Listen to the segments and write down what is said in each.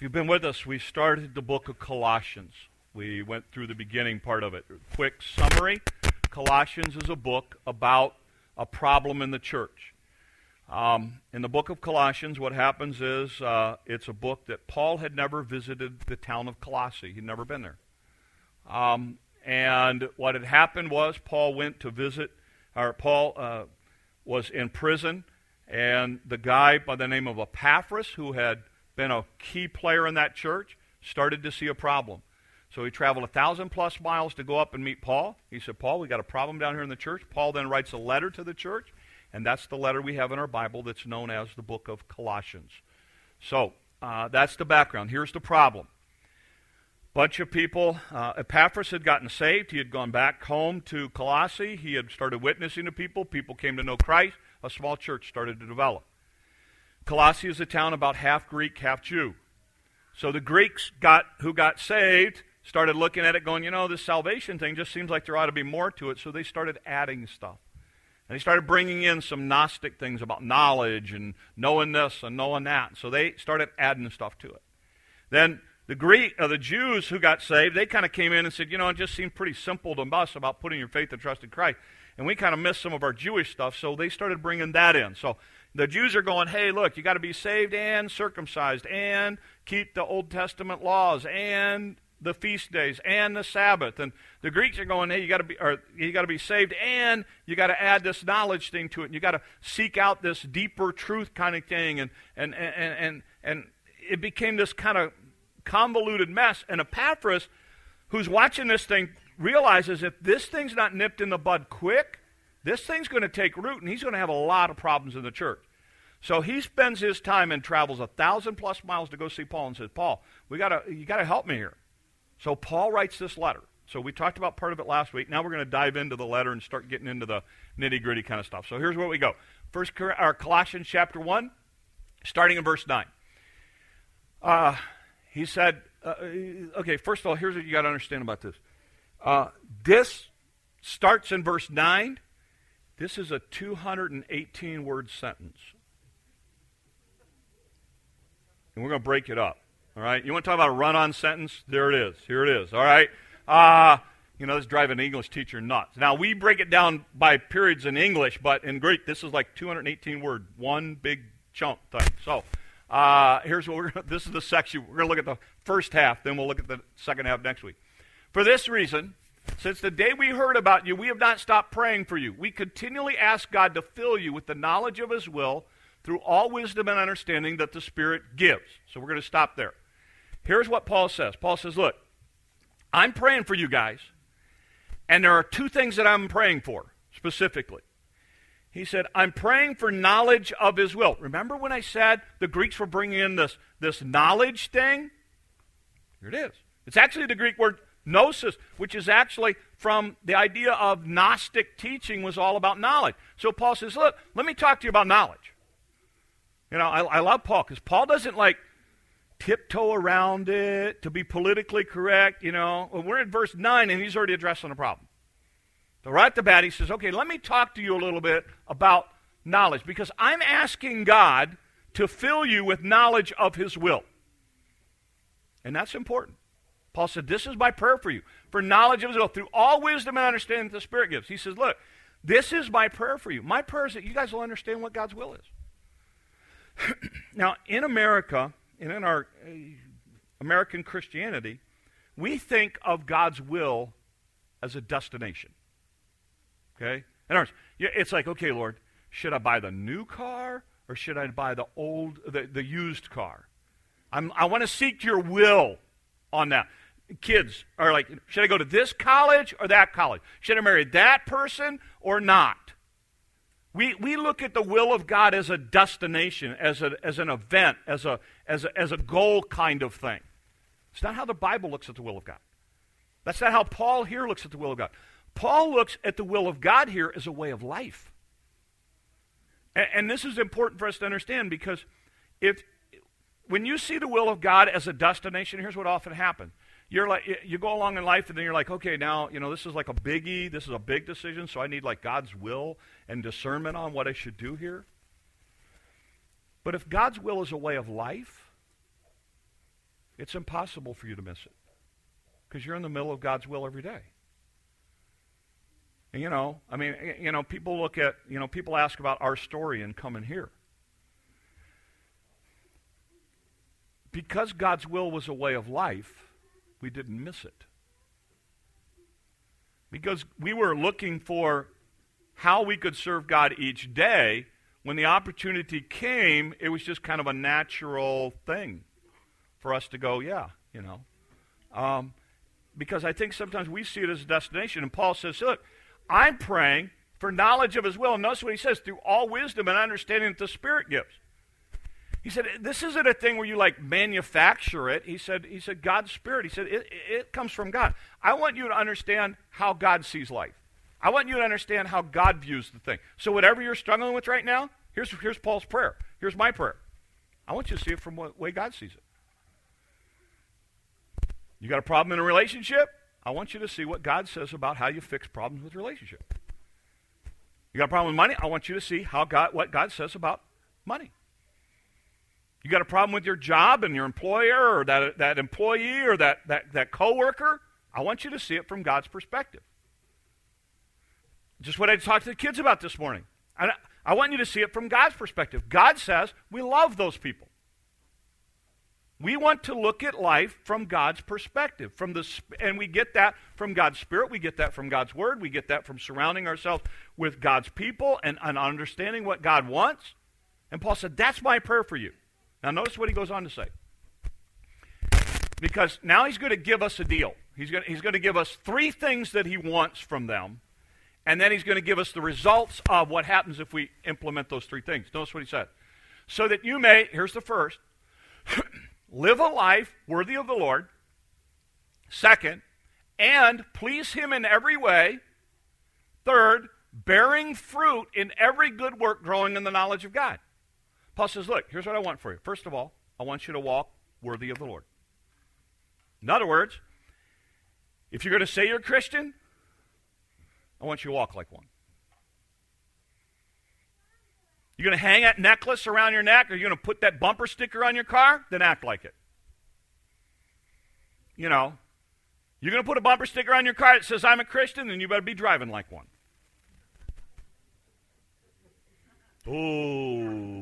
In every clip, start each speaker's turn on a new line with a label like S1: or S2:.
S1: If you've been with us, we started the book of Colossians. We went through the beginning part of it. Quick summary Colossians is a book about a problem in the church. Um, in the book of Colossians, what happens is uh, it's a book that Paul had never visited the town of Colossae. He'd never been there. Um, and what had happened was Paul went to visit, or Paul uh, was in prison, and the guy by the name of Epaphras, who had been a key player in that church, started to see a problem. So he traveled a thousand plus miles to go up and meet Paul. He said, Paul, we got a problem down here in the church. Paul then writes a letter to the church, and that's the letter we have in our Bible that's known as the book of Colossians. So uh, that's the background. Here's the problem. Bunch of people, uh, Epaphras had gotten saved. He had gone back home to Colossae. He had started witnessing to people. People came to know Christ. A small church started to develop. Colossae is a town about half Greek, half Jew. So the Greeks got who got saved started looking at it going, you know, this salvation thing just seems like there ought to be more to it. So they started adding stuff. And they started bringing in some Gnostic things about knowledge and knowing this and knowing that. So they started adding stuff to it. Then the Greek, uh, the Jews who got saved, they kind of came in and said, you know, it just seemed pretty simple to us about putting your faith and trust in Christ. And we kind of missed some of our Jewish stuff, so they started bringing that in. So the Jews are going, hey, look, you got to be saved and circumcised and keep the Old Testament laws and the feast days and the Sabbath. And the Greeks are going, hey, you got to be, or you got to be saved and you got to add this knowledge thing to it. And you got to seek out this deeper truth kind of thing. And and and and and it became this kind of convoluted mess. And Epaphras, who's watching this thing, realizes if this thing's not nipped in the bud quick, this thing's going to take root, and he's going to have a lot of problems in the church. So he spends his time and travels a thousand plus miles to go see Paul and says, Paul, we gotta, you got to help me here. So Paul writes this letter. So we talked about part of it last week. Now we're going to dive into the letter and start getting into the nitty gritty kind of stuff. So here's where we go. First, Colossians chapter one, starting in verse nine. Uh, he said, uh, okay. First of all, here's what you got to understand about this. Uh, this starts in verse nine this is a 218 word sentence. And we're going to break it up. All right? You want to talk about a run on sentence? There it is. Here it is. All right? Uh, you know, this drive an English teacher nuts. Now, we break it down by periods in English, but in Greek, this is like 218 word, one big chunk thing. So, uh, here's what we're going to, this is the section. We're going to look at the first half, then we'll look at the second half next week. For this reason, since the day we heard about you, we have not stopped praying for you. We continually ask God to fill you with the knowledge of His will through all wisdom and understanding that the Spirit gives. So we're going to stop there. Here's what Paul says Paul says, Look, I'm praying for you guys, and there are two things that I'm praying for specifically. He said, I'm praying for knowledge of His will. Remember when I said the Greeks were bringing in this, this knowledge thing? Here it is. It's actually the Greek word Gnosis, which is actually from the idea of Gnostic teaching, was all about knowledge. So Paul says, Look, let me talk to you about knowledge. You know, I, I love Paul because Paul doesn't like tiptoe around it to be politically correct. You know, we're in verse 9 and he's already addressing the problem. So right at the bat, he says, Okay, let me talk to you a little bit about knowledge because I'm asking God to fill you with knowledge of his will. And that's important. Paul said, This is my prayer for you, for knowledge of his will, through all wisdom and understanding that the Spirit gives. He says, Look, this is my prayer for you. My prayer is that you guys will understand what God's will is. now, in America, and in our uh, American Christianity, we think of God's will as a destination. Okay? In words, it's like, okay, Lord, should I buy the new car or should I buy the old, the, the used car? I'm, I want to seek your will on that kids are like, should I go to this college or that college? Should I marry that person or not? We, we look at the will of God as a destination, as, a, as an event, as a, as, a, as a goal kind of thing. It's not how the Bible looks at the will of God. That's not how Paul here looks at the will of God. Paul looks at the will of God here as a way of life. And, and this is important for us to understand because if when you see the will of God as a destination, here's what often happens you're like you go along in life and then you're like okay now you know this is like a biggie this is a big decision so i need like god's will and discernment on what i should do here but if god's will is a way of life it's impossible for you to miss it because you're in the middle of God's will every day. And, you know, I mean, you know, people look at, you know, people ask about our story and come in here. Because God's will was a way of life, we didn't miss it. Because we were looking for how we could serve God each day. When the opportunity came, it was just kind of a natural thing for us to go, yeah, you know. Um, because I think sometimes we see it as a destination. And Paul says, look, I'm praying for knowledge of his will. And notice what he says through all wisdom and understanding that the Spirit gives. He said, This isn't a thing where you like manufacture it. He said, he said God's Spirit. He said, it, it comes from God. I want you to understand how God sees life. I want you to understand how God views the thing. So, whatever you're struggling with right now, here's, here's Paul's prayer. Here's my prayer. I want you to see it from the way God sees it. You got a problem in a relationship? I want you to see what God says about how you fix problems with relationship. You got a problem with money? I want you to see how God, what God says about money. You got a problem with your job and your employer or that, that employee or that, that, that coworker? I want you to see it from God's perspective. Just what I talked to the kids about this morning. I, I want you to see it from God's perspective. God says we love those people. We want to look at life from God's perspective, from the and we get that from God's spirit, we get that from God's word, we get that from surrounding ourselves with God's people and, and understanding what God wants. And Paul said, "That's my prayer for you." Now notice what he goes on to say. Because now he's going to give us a deal. He's going, to, he's going to give us three things that he wants from them, and then he's going to give us the results of what happens if we implement those three things. Notice what he said. So that you may, here's the first, live a life worthy of the Lord. Second, and please Him in every way. Third, bearing fruit in every good work, growing in the knowledge of God. Paul says, Look, here's what I want for you. First of all, I want you to walk worthy of the Lord. In other words, if you're going to say you're a Christian, I want you to walk like one. You're going to hang that necklace around your neck, or you're going to put that bumper sticker on your car? Then act like it. You know, you're going to put a bumper sticker on your car that says, I'm a Christian, then you better be driving like one. Oh.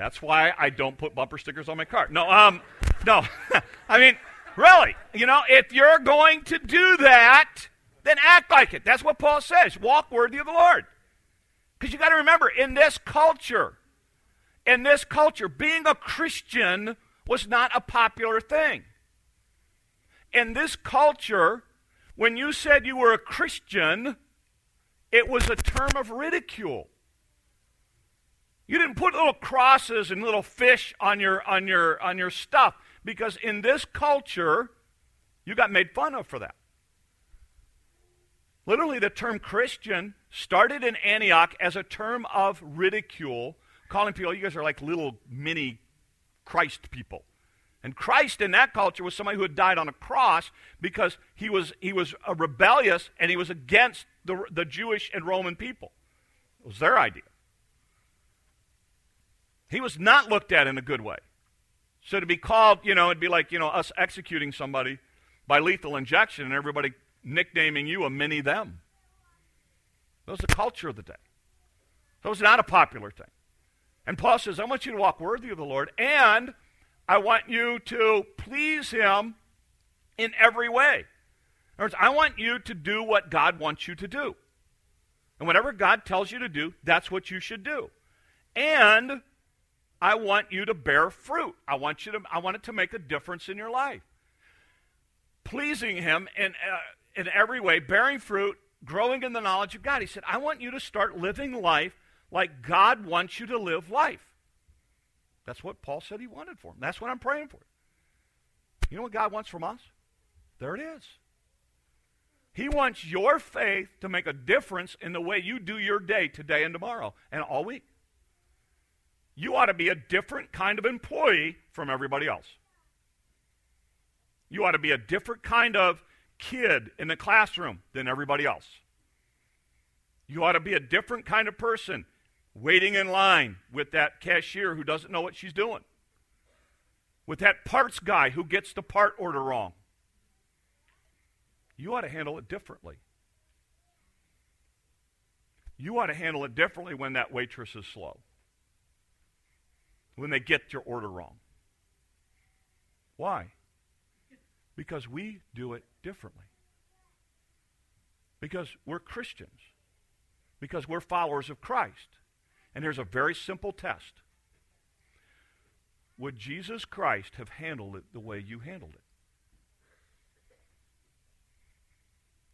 S1: That's why I don't put bumper stickers on my car. No, um, no. I mean, really, you know, if you're going to do that, then act like it. That's what Paul says. Walk worthy of the Lord. Because you got to remember, in this culture, in this culture, being a Christian was not a popular thing. In this culture, when you said you were a Christian, it was a term of ridicule. You didn't put little crosses and little fish on your on your on your stuff because in this culture you got made fun of for that. Literally the term Christian started in Antioch as a term of ridicule, calling people, you guys are like little mini Christ people. And Christ in that culture was somebody who had died on a cross because he was, he was a rebellious and he was against the, the Jewish and Roman people. It was their idea. He was not looked at in a good way. So to be called, you know, it'd be like, you know, us executing somebody by lethal injection and everybody nicknaming you a mini them. That was the culture of the day. That was not a popular thing. And Paul says, I want you to walk worthy of the Lord, and I want you to please Him in every way. In other words, I want you to do what God wants you to do. And whatever God tells you to do, that's what you should do. And I want you to bear fruit. I want you to I want it to make a difference in your life. Pleasing him in uh, in every way, bearing fruit growing in the knowledge of God. He said, I want you to start living life like God wants you to live life. That's what Paul said he wanted for him. That's what I'm praying for. You know what God wants from us? There it is. He wants your faith to make a difference in the way you do your day today and tomorrow and all week. You ought to be a different kind of employee from everybody else. You ought to be a different kind of kid in the classroom than everybody else. You ought to be a different kind of person waiting in line with that cashier who doesn't know what she's doing. with that parts guy who gets the part order wrong. You ought to handle it differently. You ought to handle it differently when that waitress is slow, when they get your order wrong. Why? Because we do it differently. Because we're Christians. Because we're followers of Christ. And here's a very simple test Would Jesus Christ have handled it the way you handled it?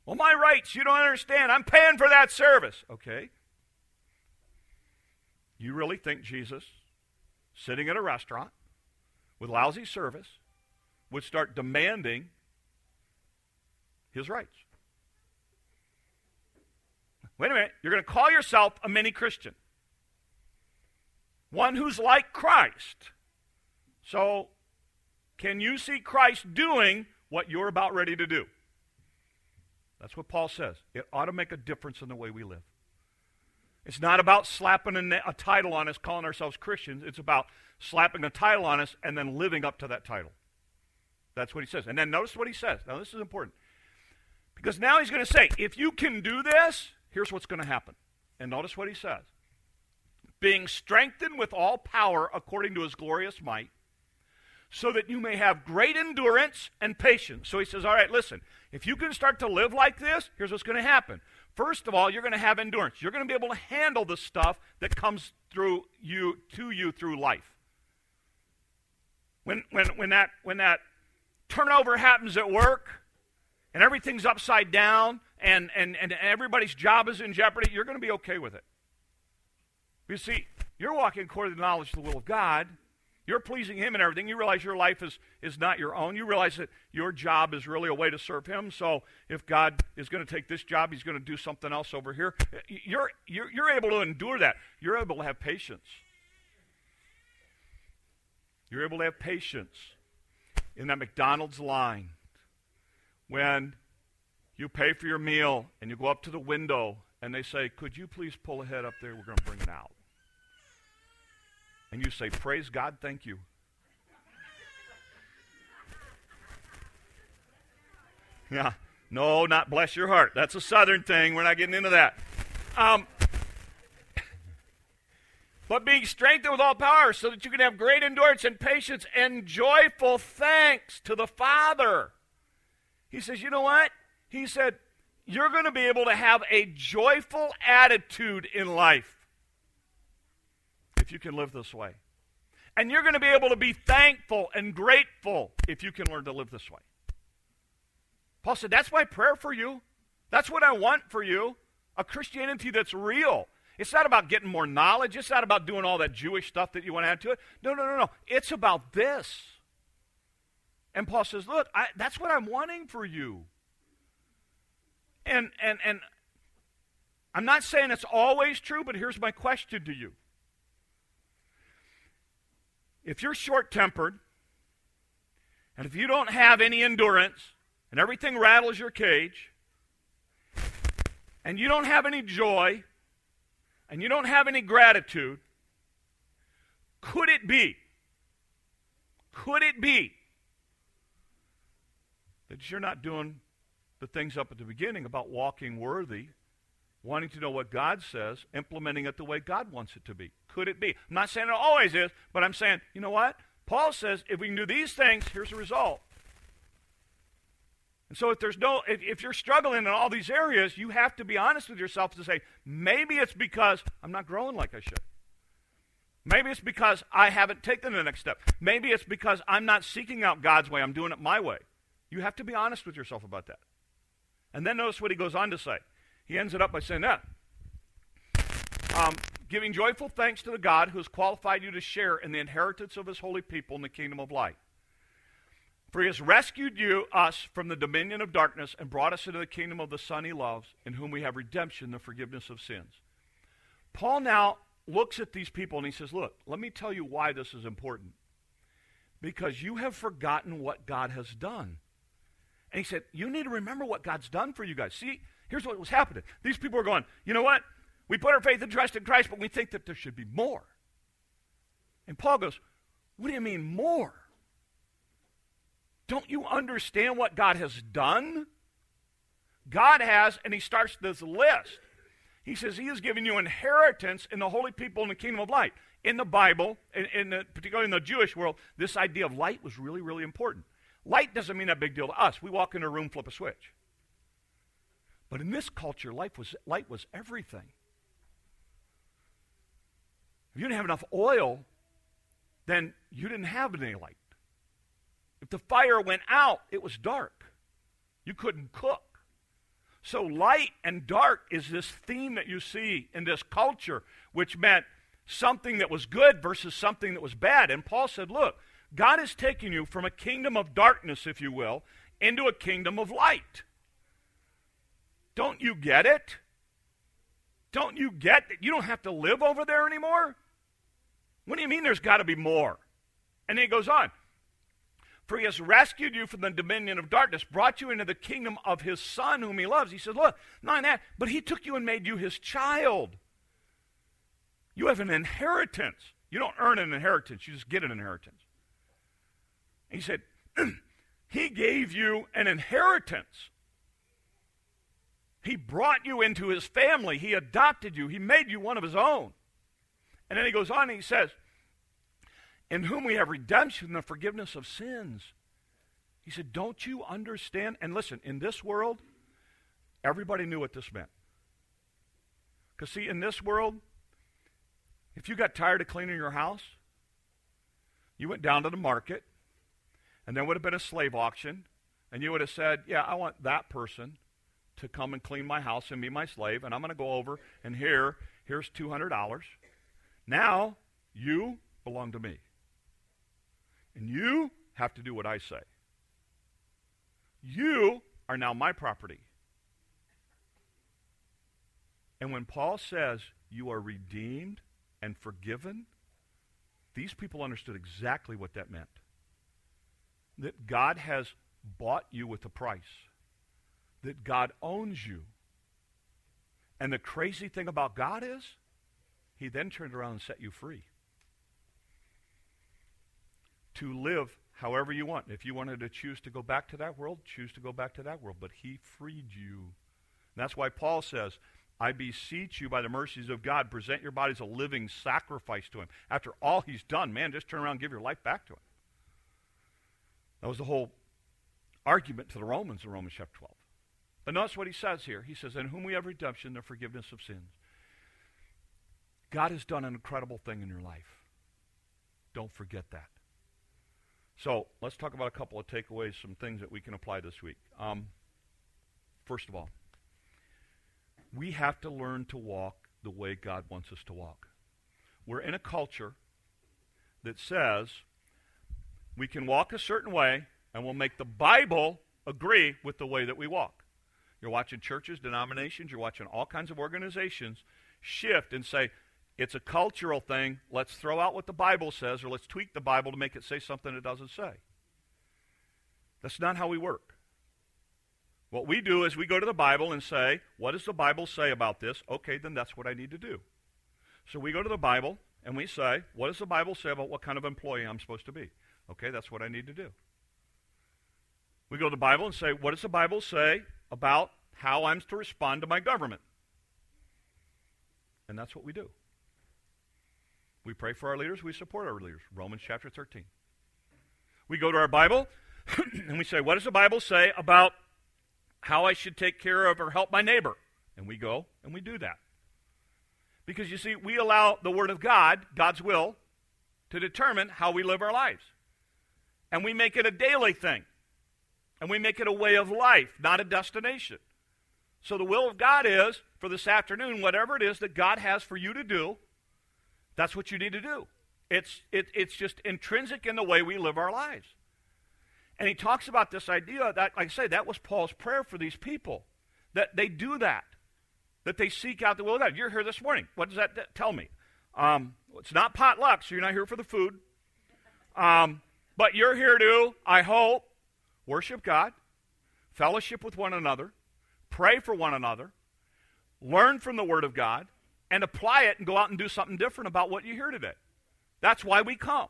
S1: Well, my rights, you don't understand. I'm paying for that service. Okay. You really think Jesus, sitting at a restaurant with lousy service, would start demanding his rights? Wait a minute. You're going to call yourself a mini Christian, one who's like Christ. So, can you see Christ doing what you're about ready to do? That's what Paul says. It ought to make a difference in the way we live. It's not about slapping a, a, title on us, calling ourselves Christians. It's about slapping a title on us and then living up to that title. That's what he says. And then notice what he says. Now, this is important. Because now he's going to say, if you can do this, here's what's going to happen. And notice what he says being strengthened with all power according to his glorious might, so that you may have great endurance and patience. So he says, All right, listen, if you can start to live like this, here's what's going to happen. First of all, you're going to have endurance. You're going to be able to handle the stuff that comes through you to you through life. When, when, when, that, when that turnover happens at work and everything's upside down and, and, and everybody's job is in jeopardy, you're going to be okay with it. You see, you're walking according to the knowledge of the will of God you're pleasing Him and everything. You realize your life is, is not your own. You realize that your job is really a way to serve Him. So if God is going to take this job, He's going to do something else over here. You're, you're, you're able to endure that. You're able to have patience. You're able to have patience in that McDonald's line when you pay for your meal and you go up to the window and they say, Could you please pull ahead up there? We're going to bring it out and you say, Praise God, thank you. Yeah. No, not bless your heart. That's a southern thing. We're not getting into that. Um, but being strengthened with all power so that you can have great endurance and patience and joyful thanks to the Father. He says, You know what? He said, You're going to be able to have a joyful attitude in life if you can live this way. And you're going to be able to be thankful and grateful if you can learn to live this way. Paul said, That's my prayer for you. That's what I want for you. A Christianity that's real. It's not about getting more knowledge. It's not about doing all that Jewish stuff that you want to add to it. No, no, no, no. It's about this. And Paul says, Look, I, that's what I'm wanting for you. And, and, and I'm not saying it's always true, but here's my question to you if you're short tempered, and if you don't have any endurance, and everything rattles your cage, and you don't have any joy, and you don't have any gratitude, could it be? Could it be that you're not doing the things up at the beginning about walking worthy wanting to know what God says, implementing it the way God wants it to be. Could it be? I'm not saying it always is, but I'm saying, you know what? Paul says if we can do these things, here's the result. And so if there's no if, if you're struggling in all these areas, you have to be honest with yourself to say, maybe it's because I'm not growing like I should. Maybe it's because I haven't taken the next step. Maybe it's because I'm not seeking out God's way, I'm doing it my way. You have to be honest with yourself about that. And then notice what he goes on to say. He ends it up by saying that. Um, giving joyful thanks to the God who has qualified you to share in the inheritance of his holy people in the kingdom of light. For he has rescued you, us, from the dominion of darkness and brought us into the kingdom of the Son he loves, in whom we have redemption, the forgiveness of sins. Paul now looks at these people and he says, Look, let me tell you why this is important. Because you have forgotten what God has done. And he said, You need to remember what God's done for you guys. See, Here's what was happening. These people were going, you know what? We put our faith and trust in Christ, but we think that there should be more. And Paul goes, what do you mean more? Don't you understand what God has done? God has, and he starts this list. He says he has given you inheritance in the holy people in the kingdom of light. In the Bible, in, in the, particularly in the Jewish world, this idea of light was really, really important. Light doesn't mean a big deal to us. We walk into a room, flip a switch. But in this culture, light was, light was everything. If you didn't have enough oil, then you didn't have any light. If the fire went out, it was dark. You couldn't cook. So, light and dark is this theme that you see in this culture, which meant something that was good versus something that was bad. And Paul said, Look, God is taking you from a kingdom of darkness, if you will, into a kingdom of light. Don't you get it? Don't you get that you don't have to live over there anymore? What do you mean there's got to be more? And then he goes on. For he has rescued you from the dominion of darkness, brought you into the kingdom of his Son, whom he loves. He says, Look, not that, but he took you and made you his child. You have an inheritance. You don't earn an inheritance, you just get an inheritance. he said, He gave you an inheritance. He brought you into his family. He adopted you. He made you one of his own. And then he goes on and he says, in whom we have redemption, and the forgiveness of sins. He said, Don't you understand? And listen, in this world, everybody knew what this meant. Because, see, in this world, if you got tired of cleaning your house, you went down to the market, and there would have been a slave auction, and you would have said, Yeah, I want that person to come and clean my house and be my slave, and I'm going to go over, and here, here's $200. Now, you belong to me. And you have to do what I say. You are now my property. And when Paul says you are redeemed and forgiven, these people understood exactly what that meant. That God has bought you with a price, that God owns you. And the crazy thing about God is, he then turned around and set you free to live however you want. If you wanted to choose to go back to that world, choose to go back to that world. But he freed you. And that's why Paul says, I beseech you by the mercies of God, present your bodies a living sacrifice to him. After all he's done, man, just turn around and give your life back to him. That was the whole argument to the Romans in Romans chapter 12. But notice what he says here. He says, In whom we have redemption, the forgiveness of sins. God has done an incredible thing in your life. Don't forget that. So let's talk about a couple of takeaways, some things that we can apply this week. Um, first of all, we have to learn to walk the way God wants us to walk. We're in a culture that says we can walk a certain way and we'll make the Bible agree with the way that we walk. You're watching churches, denominations, you're watching all kinds of organizations shift and say, it's a cultural thing. Let's throw out what the Bible says, or let's tweak the Bible to make it say something it doesn't say. That's not how we work. What we do is we go to the Bible and say, What does the Bible say about this? Okay, then that's what I need to do. So we go to the Bible and we say, What does the Bible say about what kind of employee I'm supposed to be? Okay, that's what I need to do. We go to the Bible and say, What does the Bible say about how I'm to respond to my government? And that's what we do. We pray for our leaders, we support our leaders. Romans chapter 13. We go to our Bible and we say, What does the Bible say about how I should take care of or help my neighbor? And we go and we do that. Because you see, we allow the Word of God, God's will, to determine how we live our lives. And we make it a daily thing. And we make it a way of life, not a destination. So the will of God is for this afternoon, whatever it is that God has for you to do, that's what you need to do. It's, it, it's just intrinsic in the way we live our lives. And he talks about this idea that, like I say, that was Paul's prayer for these people, that they do that, that they seek out the will of God. You're here this morning. What does that tell me? Um, it's not potluck, so you're not here for the food. Um, but you're here to, I hope, worship God, fellowship with one another, pray for one another, learn from the Word of God, and apply it and go out and do something different about what you hear today. That's why we come.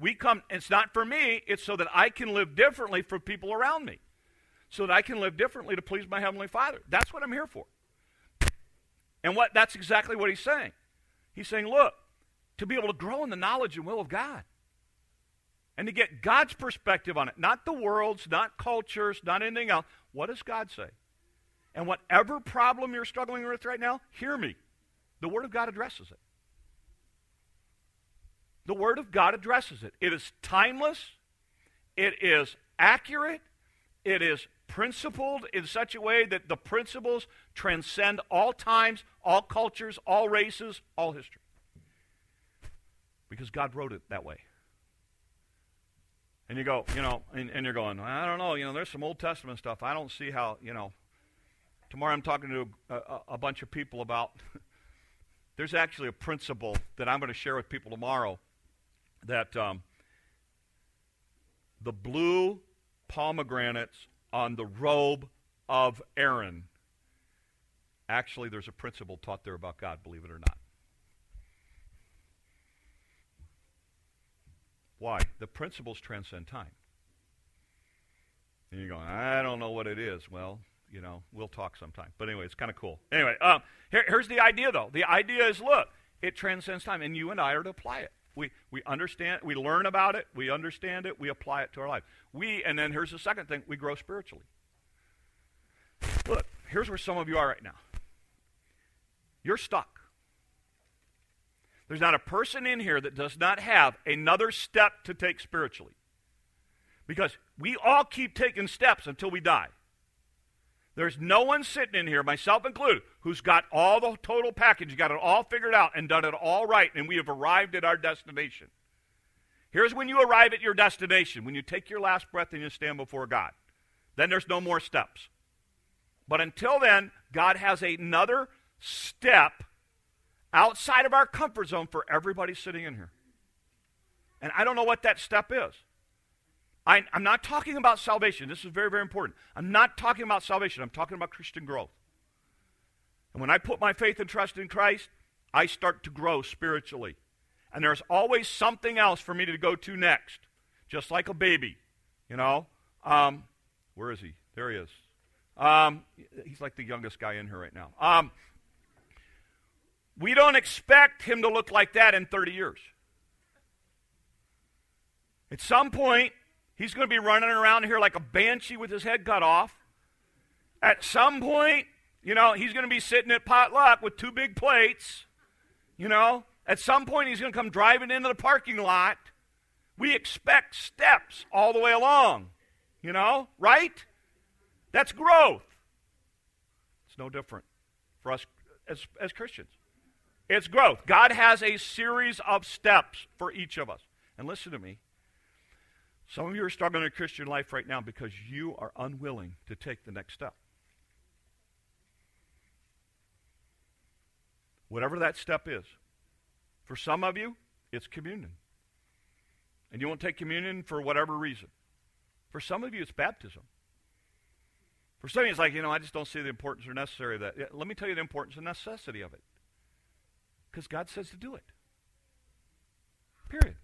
S1: We come, it's not for me, it's so that I can live differently for people around me. So that I can live differently to please my Heavenly Father. That's what I'm here for. And what that's exactly what he's saying. He's saying, look, to be able to grow in the knowledge and will of God. And to get God's perspective on it, not the world's, not culture's, not anything else. What does God say? And whatever problem you're struggling with right now, hear me. The Word of God addresses it. The Word of God addresses it. It is timeless, it is accurate, it is principled in such a way that the principles transcend all times, all cultures, all races, all history. Because God wrote it that way. And you go, you know, and, and, you're going, I don't know, you know, there's some Old Testament stuff. I don't see how, you know. Tomorrow I'm talking to a, a, bunch of people about, there's actually a principle that I'm going to share with people tomorrow that um, the blue pomegranates on the robe of Aaron. Actually, there's a principle taught there about God, believe it or not. Why? The principles transcend time. And you're going, I don't know what it is. Well, you know, we'll talk sometime. But anyway, it's kind of cool. Anyway, um, here, here's the idea, though. The idea is look, it transcends time, and you and I are to apply it. We, we understand, we learn about it, we understand it, we apply it to our life. We, and then here's the second thing, we grow spiritually. Look, here's where some of you are right now. You're stuck. There's not a person in here that does not have another step to take spiritually. Because we all keep taking steps until we die. There's no one sitting in here, myself included, who's got all the total package, got it all figured out and done it all right, and we have arrived at our destination. Here's when you arrive at your destination when you take your last breath and you stand before God. Then there's no more steps. But until then, God has another step outside of our comfort zone for everybody sitting in here. And I don't know what that step is. I, am not talking about salvation. This is very, very important. I'm not talking about salvation. I'm talking about Christian growth. And when I put my faith and trust in Christ, I start to grow spiritually. And there's always something else for me to go to next, just like a baby. You know? Um, where is he? There he is. Um, he's like the youngest guy in here right now. Um, we don't expect him to look like that in 30 years. At some point, He's going to be running around here like a banshee with his head cut off. At some point, you know, he's going to be sitting at potluck with two big plates. You know, at some point, he's going to come driving into the parking lot. We expect steps all the way along. You know, right? That's growth. It's no different for us as, as Christians. It's growth. God has a series of steps for each of us. And listen to me some of you are struggling in Christian life right now because you are unwilling to take the next step. Whatever that step is. For some of you, it's communion. And you won't take communion for whatever reason. For some of you, it's baptism. For some of you, it's like, you know, I just don't see the importance or necessary of that. Let me tell you the importance and necessity of it. Because God says to do it. Period.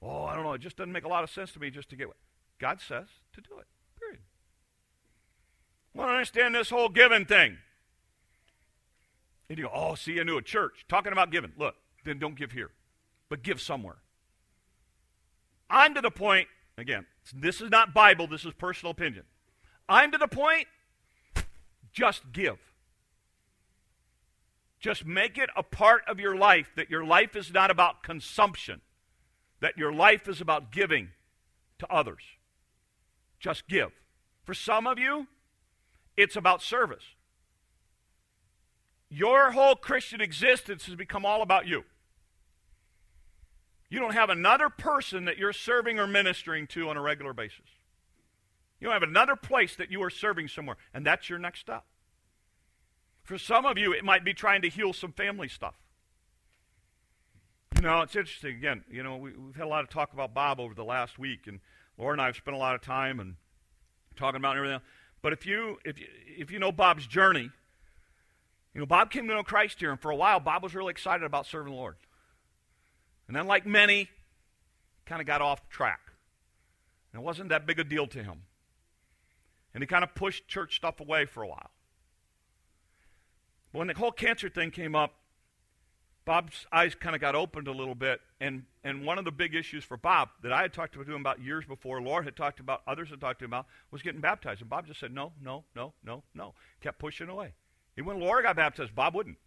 S1: Oh, I don't know. It just doesn't make a lot of sense to me just to get what God says to do it. Period. Well, I understand this whole giving thing. And you go, oh, see, I knew a church talking about giving. Look, then don't give here, but give somewhere. I'm to the point, again, this is not Bible, this is personal opinion. I'm to the point, just give. Just make it a part of your life that your life is not about consumption that your life is about giving to others. Just give. For some of you, it's about service. Your whole Christian existence has become all about you. You don't have another person that you're serving or ministering to on a regular basis. You don't have another place that you are serving somewhere, and that's your next step. For some of you, it might be trying to heal some family stuff. You know, it's interesting. Again, you know, we, have had a lot of talk about Bob over the last week, and Laura and I have spent a lot of time and talking about everything. But if you if you, if you know Bob's journey, you know Bob came to know Christ here, and for a while Bob was really excited about serving the Lord. And then, like many, kind of got off track. And it wasn't that big a deal to him. And he kind of pushed church stuff away for a while. But when the whole cancer thing came up, Bob's eyes kind of got opened a little bit. And, and one of the big issues for Bob that I had talked to him about years before, Laura had talked about, others had talked to him about, was getting baptized. And Bob just said, no, no, no, no, no. Kept pushing away. And when Laura got baptized, Bob wouldn't.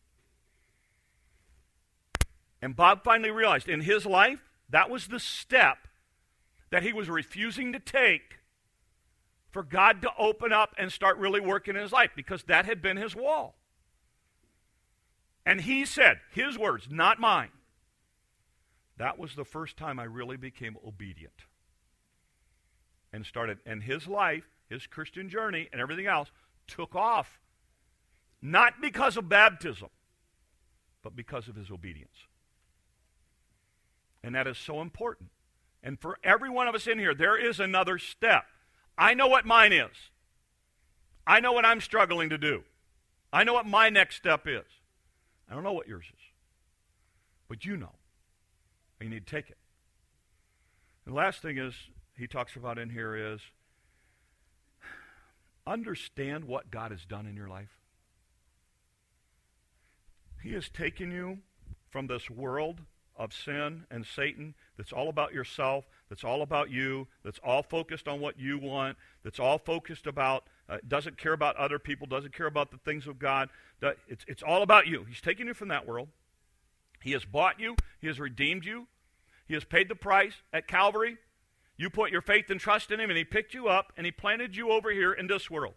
S1: And Bob finally realized in his life, that was the step that he was refusing to take for God to open up and start really working in his life because that had been his wall. And he said, his words, not mine. That was the first time I really became obedient. And started, and his life, his Christian journey, and everything else took off. Not because of baptism, but because of his obedience. And that is so important. And for every one of us in here, there is another step. I know what mine is. I know what I'm struggling to do. I know what my next step is. I don't know what yours is. But you know. You need to take it. The last thing is he talks about in here is understand what God has done in your life. He has taken you from this world of sin and Satan that's all about yourself, that's all about you, that's all focused on what you want, that's all focused about, uh, doesn't care about other people, doesn't care about the things of God. It's, it's all about you. He's taken you from that world. He has bought you, He has redeemed you, He has paid the price at Calvary. You put your faith and trust in Him, and He picked you up, and He planted you over here in this world.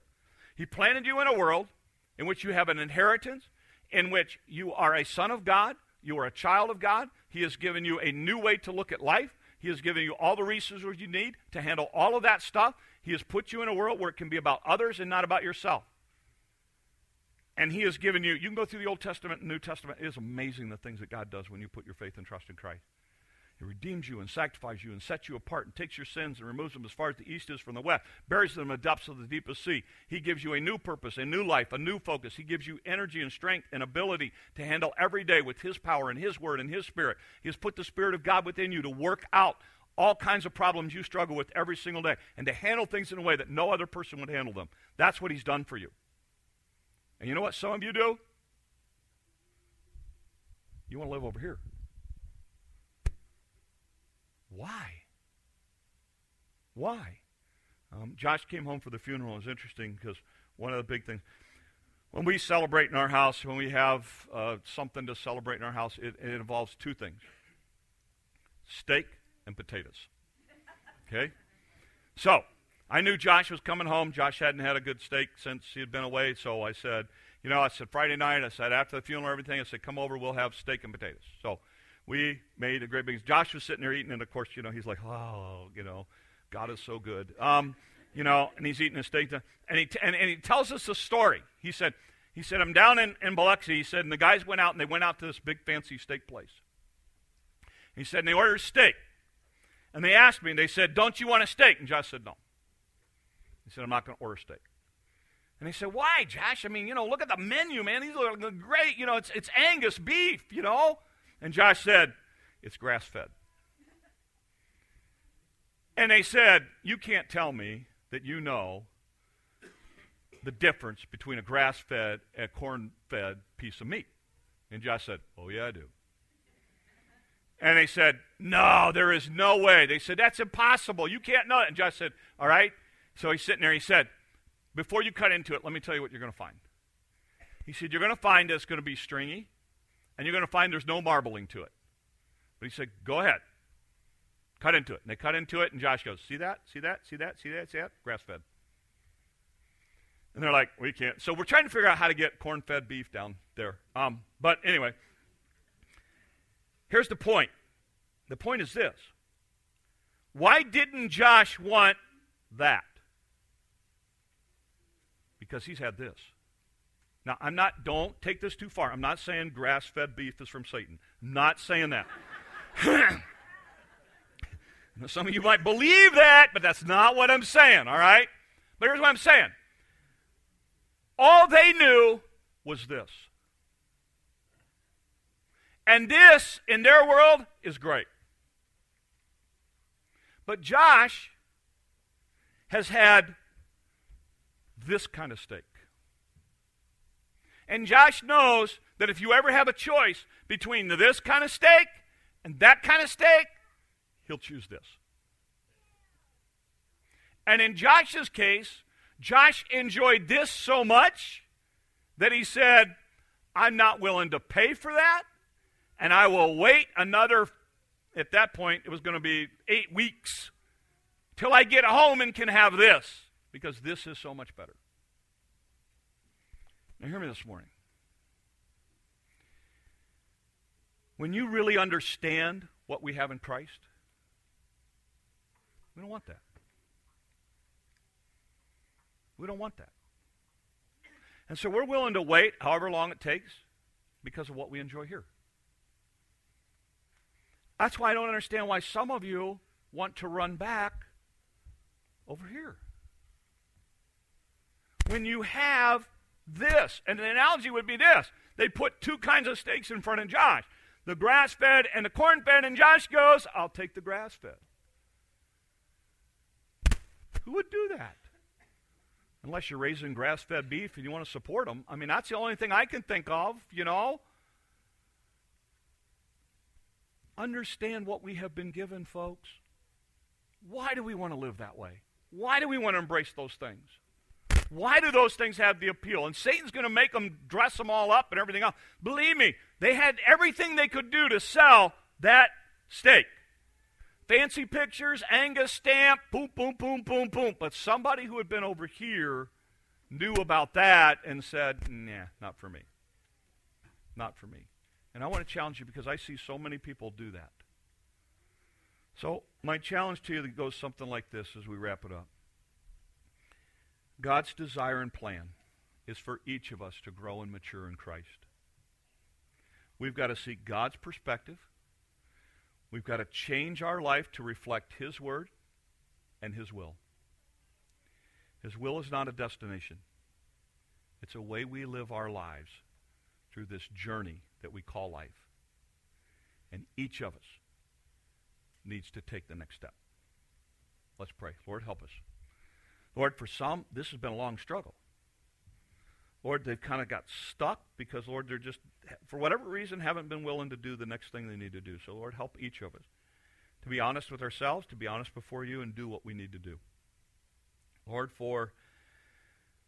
S1: He planted you in a world in which you have an inheritance, in which you are a son of God, you are a child of God. He has given you a new way to look at life. He has given you all the resources you need to handle all of that stuff. He has put you in a world where it can be about others and not about yourself. And He has given you, you can go through the Old Testament and New Testament. It is amazing the things that God does when you put your faith and trust in Christ. He redeems you and sanctifies you and sets you apart and takes your sins and removes them as far as the east is from the west, buries them in the depths of the deepest sea. He gives you a new purpose, a new life, a new focus. He gives you energy and strength and ability to handle every day with His power and His word and His spirit. He has put the Spirit of God within you to work out all kinds of problems you struggle with every single day and to handle things in a way that no other person would handle them. That's what He's done for you. And you know what some of you do? You want to live over here. Why? Why? Um, Josh came home for the funeral. It was interesting because one of the big things, when we celebrate in our house, when we have uh, something to celebrate in our house, it, it involves two things steak and potatoes. Okay? So, I knew Josh was coming home. Josh hadn't had a good steak since he had been away, so I said, you know, I said Friday night, I said after the funeral and everything, I said, come over, we'll have steak and potatoes. So we made a great big. Josh was sitting there eating, and of course, you know, he's like, oh, you know, God is so good. Um, you know, and he's eating a steak, and he t- and, and he tells us a story. He said, he said, I'm down in, in Biloxi. He said, and the guys went out and they went out to this big fancy steak place. He said, and they ordered steak. And they asked me, and they said, Don't you want a steak? And Josh said, No. He said, I'm not going to order steak. And he said, Why, Josh? I mean, you know, look at the menu, man. These look great. You know, it's, it's Angus beef, you know. And Josh said, It's grass fed. And they said, You can't tell me that you know the difference between a grass fed and a corn fed piece of meat. And Josh said, Oh, yeah, I do. And they said, No, there is no way. They said, That's impossible. You can't know it. And Josh said, All right. So he's sitting there. He said, Before you cut into it, let me tell you what you're going to find. He said, You're going to find it's going to be stringy and you're going to find there's no marbling to it. But he said, Go ahead. Cut into it. And they cut into it, and Josh goes, See that? See that? See that? See that? See that? Grass fed. And they're like, We can't. So we're trying to figure out how to get corn fed beef down there. Um, but anyway, here's the point. The point is this why didn't Josh want that? Because he's had this. Now, I'm not, don't take this too far. I'm not saying grass fed beef is from Satan. Not saying that. Some of you might believe that, but that's not what I'm saying, all right? But here's what I'm saying. All they knew was this. And this, in their world, is great. But Josh has had this kind of steak. And Josh knows that if you ever have a choice between this kind of steak and that kind of steak, he'll choose this. And in Josh's case, Josh enjoyed this so much that he said, I'm not willing to pay for that, and I will wait another, at that point, it was going to be eight weeks till I get home and can have this, because this is so much better. Now, hear me this morning. When you really understand what we have in Christ, we don't want that. We don't want that. And so we're willing to wait however long it takes because of what we enjoy here. That's why I don't understand why some of you want to run back over here. When you have this, and the analogy would be this they put two kinds of steaks in front of Josh the grass fed and the corn fed, and Josh goes, I'll take the grass fed. Who would do that? Unless you're raising grass fed beef and you want to support them. I mean, that's the only thing I can think of, you know. Understand what we have been given, folks. Why do we want to live that way? Why do we want to embrace those things? Why do those things have the appeal? And Satan's going to make them dress them all up and everything else. Believe me, they had everything they could do to sell that steak. Fancy pictures, Angus stamp, boom, boom, boom, boom, boom. But somebody who had been over here knew about that and said, nah, not for me. Not for me. And I want to challenge you because I see so many people do that. So, my challenge to you goes something like this as we wrap it up. God's desire and plan is for each of us to grow and mature in Christ. We've got to seek God's perspective. We've got to change our life to reflect His Word and His will. His will is not a destination, it's a way we live our lives through this journey that we call life. And each of us needs to take the next step. Let's pray. Lord, help us. Lord, for some, this has been a long struggle. Lord, they've kind of got stuck because, Lord, they're just, for whatever reason, haven't been willing to do the next thing they need to do. So, Lord, help each of us to be honest with ourselves, to be honest before you, and do what we need to do. Lord, for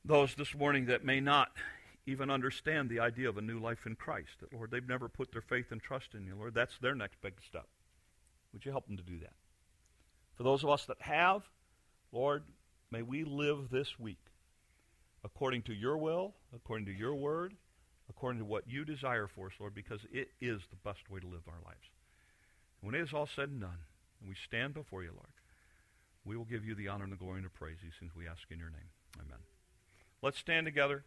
S1: those this morning that may not even understand the idea of a new life in Christ, that, Lord, they've never put their faith and trust in you, Lord, that's their next big step. Would you help them to do that? For those of us that have, Lord, may we live this week according to your will, according to your word, according to what you desire for us, Lord, because it is the best way to live our lives. When it is all said and done, and we stand before you, Lord, we will give you the honor and the glory and the praise these things we ask in your name. Amen. Let's stand together.